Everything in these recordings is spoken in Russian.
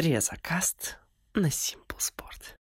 Резакаст на Simple Sport.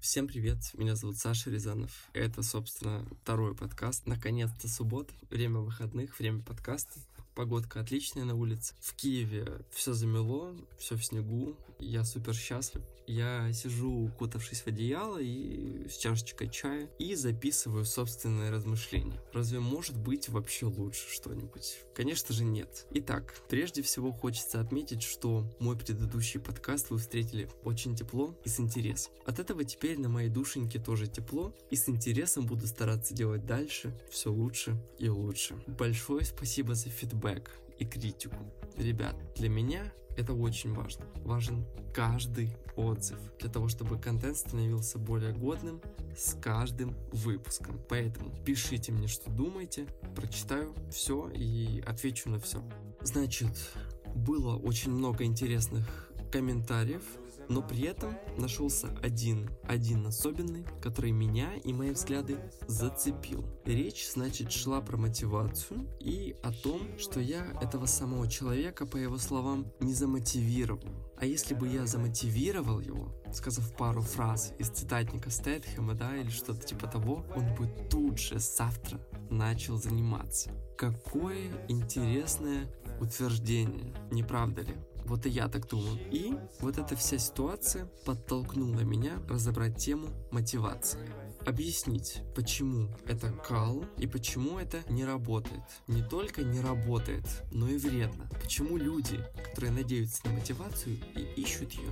Всем привет, меня зовут Саша Рязанов. Это, собственно, второй подкаст. Наконец-то суббота, время выходных, время подкаста. Погодка отличная на улице. В Киеве все замело, все в снегу. Я супер счастлив. Я сижу, укутавшись в одеяло и с чашечкой чая и записываю собственные размышления. Разве может быть вообще лучше что-нибудь? Конечно же нет. Итак, прежде всего хочется отметить, что мой предыдущий подкаст вы встретили очень тепло и с интересом. От этого теперь на моей душеньке тоже тепло и с интересом буду стараться делать дальше все лучше и лучше. Большое спасибо за фидбэк фидбэк и критику. Ребят, для меня это очень важно. Важен каждый отзыв для того, чтобы контент становился более годным с каждым выпуском. Поэтому пишите мне, что думаете, прочитаю все и отвечу на все. Значит, было очень много интересных комментариев но при этом нашелся один, один особенный, который меня и мои взгляды зацепил. Речь, значит, шла про мотивацию и о том, что я этого самого человека, по его словам, не замотивировал. А если бы я замотивировал его, сказав пару фраз из цитатника Стэтхэма, да, или что-то типа того, он бы тут же завтра начал заниматься. Какое интересное утверждение, не правда ли? Вот и я так думаю. И вот эта вся ситуация подтолкнула меня разобрать тему мотивации. Объяснить, почему это кал и почему это не работает. Не только не работает, но и вредно. Почему люди, которые надеются на мотивацию и ищут ее,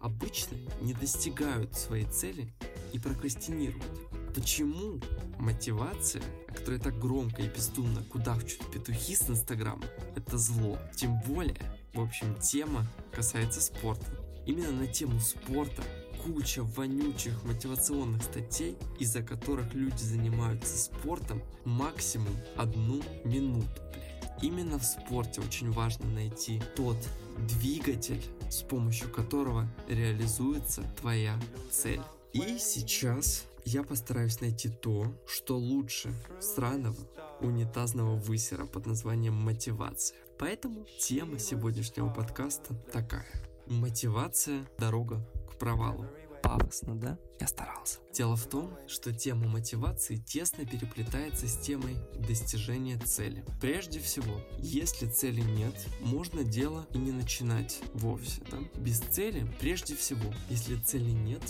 обычно не достигают своей цели и прокрастинируют. Почему мотивация, которая так громко и бездумно кудахчут петухи с Инстаграма, это зло? Тем более, в общем, тема касается спорта. Именно на тему спорта куча вонючих мотивационных статей, из-за которых люди занимаются спортом максимум одну минуту. Именно в спорте очень важно найти тот двигатель, с помощью которого реализуется твоя цель. И сейчас я постараюсь найти то, что лучше сраного унитазного высера под названием мотивация. Поэтому тема сегодняшнего подкаста такая. Мотивация – дорога к провалу. Пафосно, да? Я старался. Дело в том, что тема мотивации тесно переплетается с темой достижения цели. Прежде всего, если цели нет, можно дело и не начинать вовсе. Да? Без цели, прежде всего, если цели нет,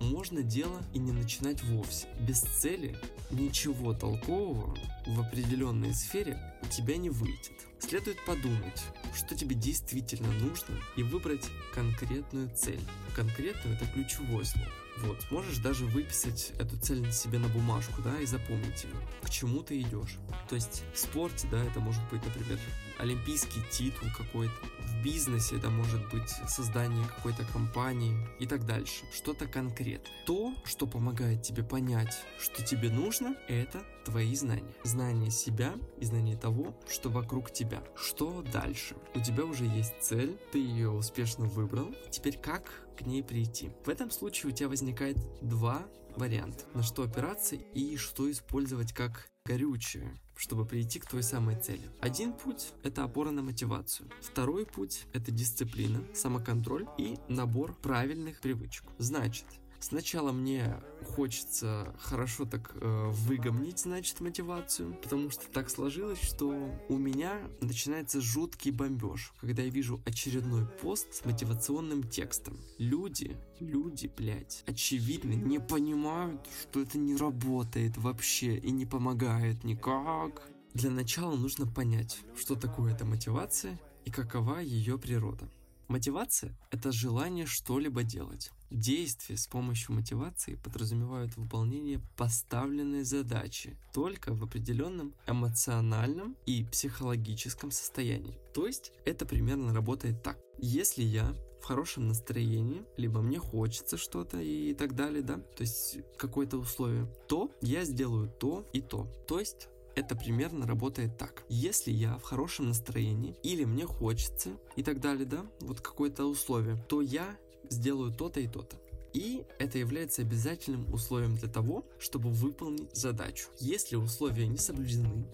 можно дело и не начинать вовсе. Без цели ничего толкового в определенной сфере у тебя не выйдет. Следует подумать, что тебе действительно нужно и выбрать конкретную цель. Конкретную это ключевое слово. Вот, можешь даже выписать эту цель себе на бумажку, да, и запомнить ее. К чему ты идешь. То есть в спорте, да, это может быть, например, олимпийский титул какой-то. В бизнесе это может быть создание какой-то компании и так дальше. Что-то конкретное. То, что помогает тебе понять, что тебе нужно, это твои знания. Знание себя и знание того, что вокруг тебя. Что дальше? У тебя уже есть цель, ты ее успешно выбрал. Теперь как к ней прийти? В этом случае у тебя возникает два варианта. На что опираться и что использовать как горючее чтобы прийти к той самой цели. Один путь – это опора на мотивацию. Второй путь – это дисциплина, самоконтроль и набор правильных привычек. Значит, Сначала мне хочется хорошо так э, выгомнить, значит, мотивацию, потому что так сложилось, что у меня начинается жуткий бомбеж, когда я вижу очередной пост с мотивационным текстом. Люди, люди, блядь, очевидно не понимают, что это не работает вообще и не помогает никак. Для начала нужно понять, что такое эта мотивация и какова ее природа. Мотивация – это желание что-либо делать. Действия с помощью мотивации подразумевают выполнение поставленной задачи только в определенном эмоциональном и психологическом состоянии. То есть это примерно работает так. Если я в хорошем настроении, либо мне хочется что-то и так далее, да, то есть какое-то условие, то я сделаю то и то. То есть это примерно работает так. Если я в хорошем настроении или мне хочется и так далее, да, вот какое-то условие, то я сделаю то-то и то-то. И это является обязательным условием для того, чтобы выполнить задачу. Если условия не соблюдены,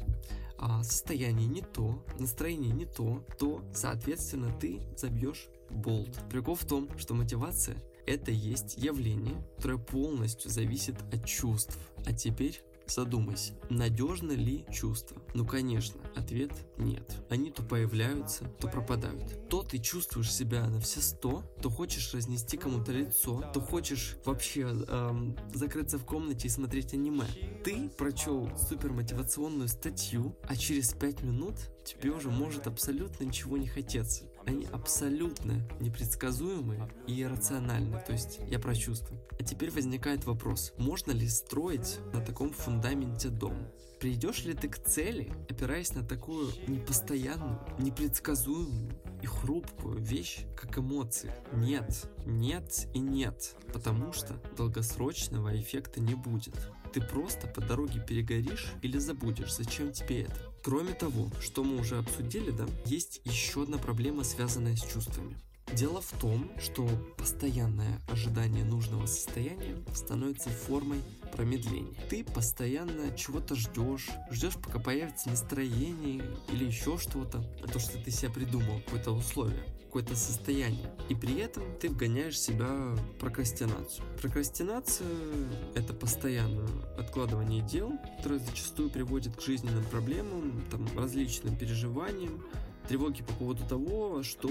а состояние не то, настроение не то, то, соответственно, ты забьешь болт. Прикол в том, что мотивация это есть явление, которое полностью зависит от чувств. А теперь Задумайся, надежно ли чувство? Ну конечно, ответ нет. Они то появляются, то пропадают. То ты чувствуешь себя на все сто, то хочешь разнести кому-то лицо, то хочешь вообще эм, закрыться в комнате и смотреть аниме. Ты прочел супер мотивационную статью, а через пять минут тебе уже может абсолютно ничего не хотеться они абсолютно непредсказуемые и иррациональны, то есть я про чувства. А теперь возникает вопрос, можно ли строить на таком фундаменте дом? Придешь ли ты к цели, опираясь на такую непостоянную, непредсказуемую и хрупкую вещь, как эмоции? Нет, нет и нет, потому что долгосрочного эффекта не будет. Ты просто по дороге перегоришь или забудешь, зачем тебе это. Кроме того, что мы уже обсудили, да, есть еще одна проблема, связанная с чувствами. Дело в том, что постоянное ожидание нужного состояния становится формой промедления. Ты постоянно чего-то ждешь, ждешь, пока появится настроение или еще что-то, то, что ты себе придумал, какое-то условие какое-то состояние. И при этом ты вгоняешь себя в прокрастинацию. Прокрастинация — это постоянное откладывание дел, которое зачастую приводит к жизненным проблемам, там, различным переживаниям, тревоги по поводу того, что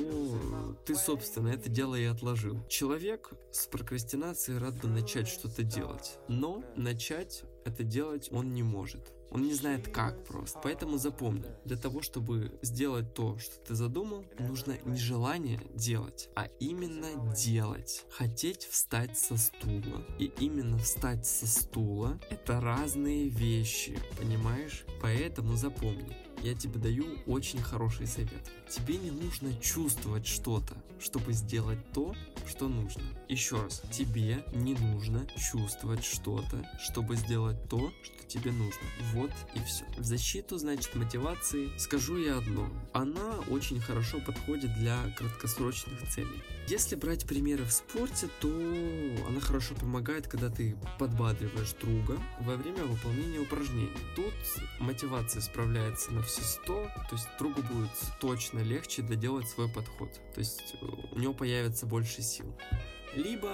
ты, собственно, это дело и отложил. Человек с прокрастинацией рад бы начать что-то делать, но начать это делать он не может. Он не знает как просто. Поэтому запомни, для того, чтобы сделать то, что ты задумал, нужно не желание делать, а именно делать. Хотеть встать со стула. И именно встать со стула — это разные вещи, понимаешь? Поэтому запомни, я тебе даю очень хороший совет. Тебе не нужно чувствовать что-то, чтобы сделать то, что нужно. Еще раз, тебе не нужно чувствовать что-то, чтобы сделать то, что тебе нужно. Вот и все. В защиту, значит, мотивации скажу я одно. Она очень хорошо подходит для краткосрочных целей. Если брать примеры в спорте, то она хорошо помогает, когда ты подбадриваешь друга во время выполнения упражнений. Тут мотивация справляется на все 100, то есть другу будет точно легче доделать свой подход. То есть у него появится больше сил. Либо,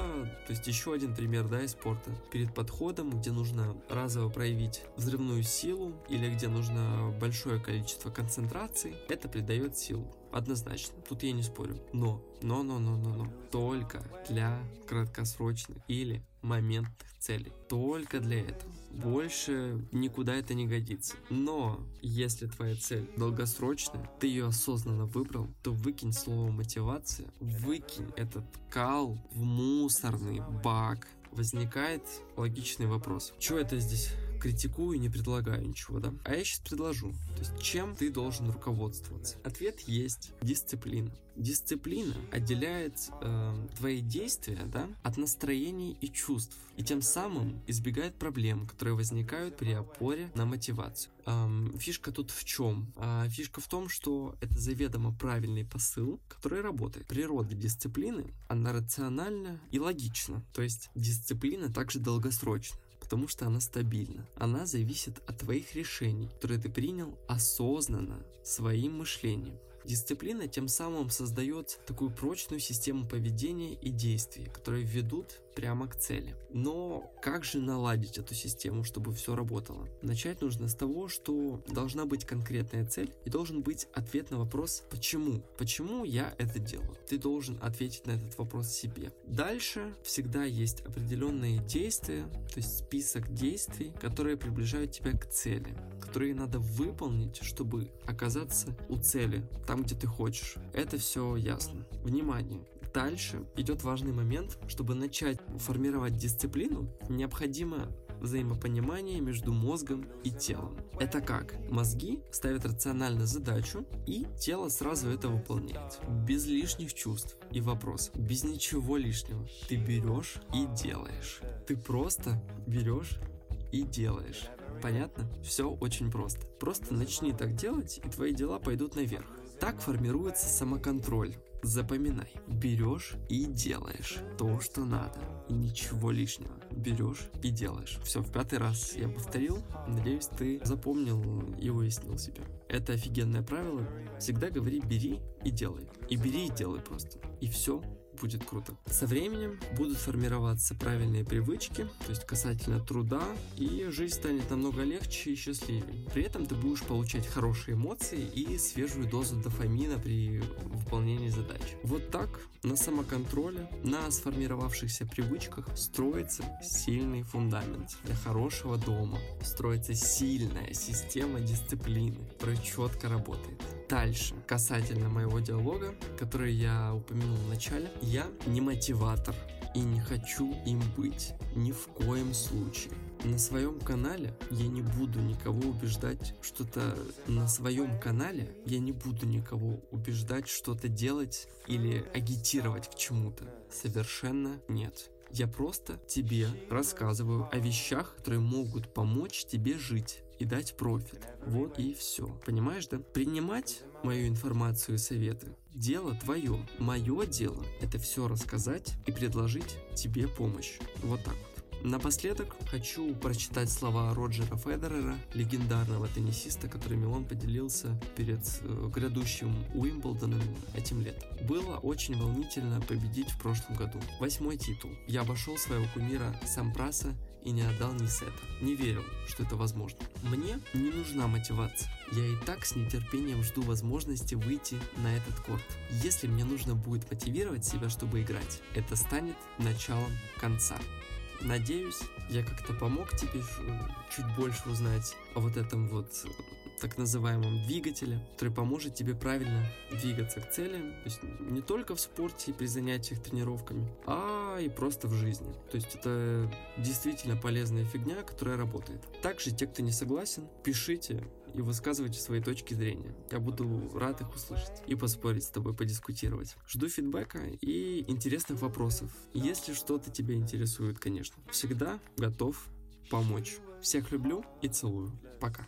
то есть еще один пример, да, из спорта. Перед подходом, где нужно разово проявить взрывную силу или где нужно большое количество концентрации, это придает силу. Однозначно, тут я не спорю. Но, но, но, но, но, но, только для краткосрочных или моментных целей. Только для этого. Больше никуда это не годится. Но если твоя цель долгосрочная, ты ее осознанно выбрал, то выкинь слово мотивация, выкинь этот кал в мусорный бак. Возникает логичный вопрос. Что это здесь критикую не предлагаю ничего, да? А я сейчас предложу. То есть, чем ты должен руководствоваться? Ответ есть. Дисциплина. Дисциплина отделяет э, твои действия да, от настроений и чувств, и тем самым избегает проблем, которые возникают при опоре на мотивацию. Эм, фишка тут в чем? А, фишка в том, что это заведомо правильный посыл, который работает. Природа дисциплины, она рациональна и логична. То есть дисциплина также долгосрочна потому что она стабильна. Она зависит от твоих решений, которые ты принял осознанно своим мышлением. Дисциплина тем самым создает такую прочную систему поведения и действий, которые ведут прямо к цели. Но как же наладить эту систему, чтобы все работало? Начать нужно с того, что должна быть конкретная цель и должен быть ответ на вопрос «почему?». Почему я это делаю? Ты должен ответить на этот вопрос себе. Дальше всегда есть определенные действия, то есть список действий, которые приближают тебя к цели, которые надо выполнить, чтобы оказаться у цели, там, где ты хочешь. Это все ясно. Внимание! Дальше идет важный момент, чтобы начать формировать дисциплину, необходимо взаимопонимание между мозгом и телом. Это как? Мозги ставят рационально задачу, и тело сразу это выполняет. Без лишних чувств и вопросов, без ничего лишнего. Ты берешь и делаешь. Ты просто берешь и делаешь. Понятно? Все очень просто. Просто начни так делать, и твои дела пойдут наверх. Так формируется самоконтроль Запоминай, берешь и делаешь то, что надо. И ничего лишнего. Берешь и делаешь. Все, в пятый раз я повторил. Надеюсь, ты запомнил и уяснил себе. Это офигенное правило. Всегда говори бери и делай. И бери и делай просто. И все будет круто. Со временем будут формироваться правильные привычки, то есть касательно труда, и жизнь станет намного легче и счастливее. При этом ты будешь получать хорошие эмоции и свежую дозу дофамина при выполнении задач. Вот так на самоконтроле, на сформировавшихся привычках строится сильный фундамент для хорошего дома. Строится сильная система дисциплины, которая четко работает. Дальше, касательно моего диалога, который я упомянул в начале, я не мотиватор и не хочу им быть ни в коем случае. На своем канале я не буду никого убеждать что-то на своем канале я не буду никого убеждать что-то делать или агитировать к чему-то. Совершенно нет. Я просто тебе рассказываю о вещах, которые могут помочь тебе жить и дать профит. Вот и все. Понимаешь, да? Принимать мою информацию и советы – дело твое. Мое дело – это все рассказать и предложить тебе помощь. Вот так вот. Напоследок хочу прочитать слова Роджера Федерера, легендарного теннисиста, которыми он поделился перед э, грядущим Уимблдоном этим летом. Было очень волнительно победить в прошлом году. Восьмой титул. Я обошел своего кумира Сампраса и не отдал ни сета. Не верил, что это возможно. Мне не нужна мотивация. Я и так с нетерпением жду возможности выйти на этот корт. Если мне нужно будет мотивировать себя, чтобы играть, это станет началом конца. Надеюсь, я как-то помог тебе чуть больше узнать о вот этом вот так называемом двигателе, который поможет тебе правильно двигаться к цели, то есть не только в спорте и при занятиях тренировками, а и просто в жизни. То есть это действительно полезная фигня, которая работает. Также те, кто не согласен, пишите, и высказывайте свои точки зрения. Я буду рад их услышать и поспорить с тобой, подискутировать. Жду фидбэка и интересных вопросов. Если что-то тебя интересует, конечно, всегда готов помочь. Всех люблю и целую. Пока.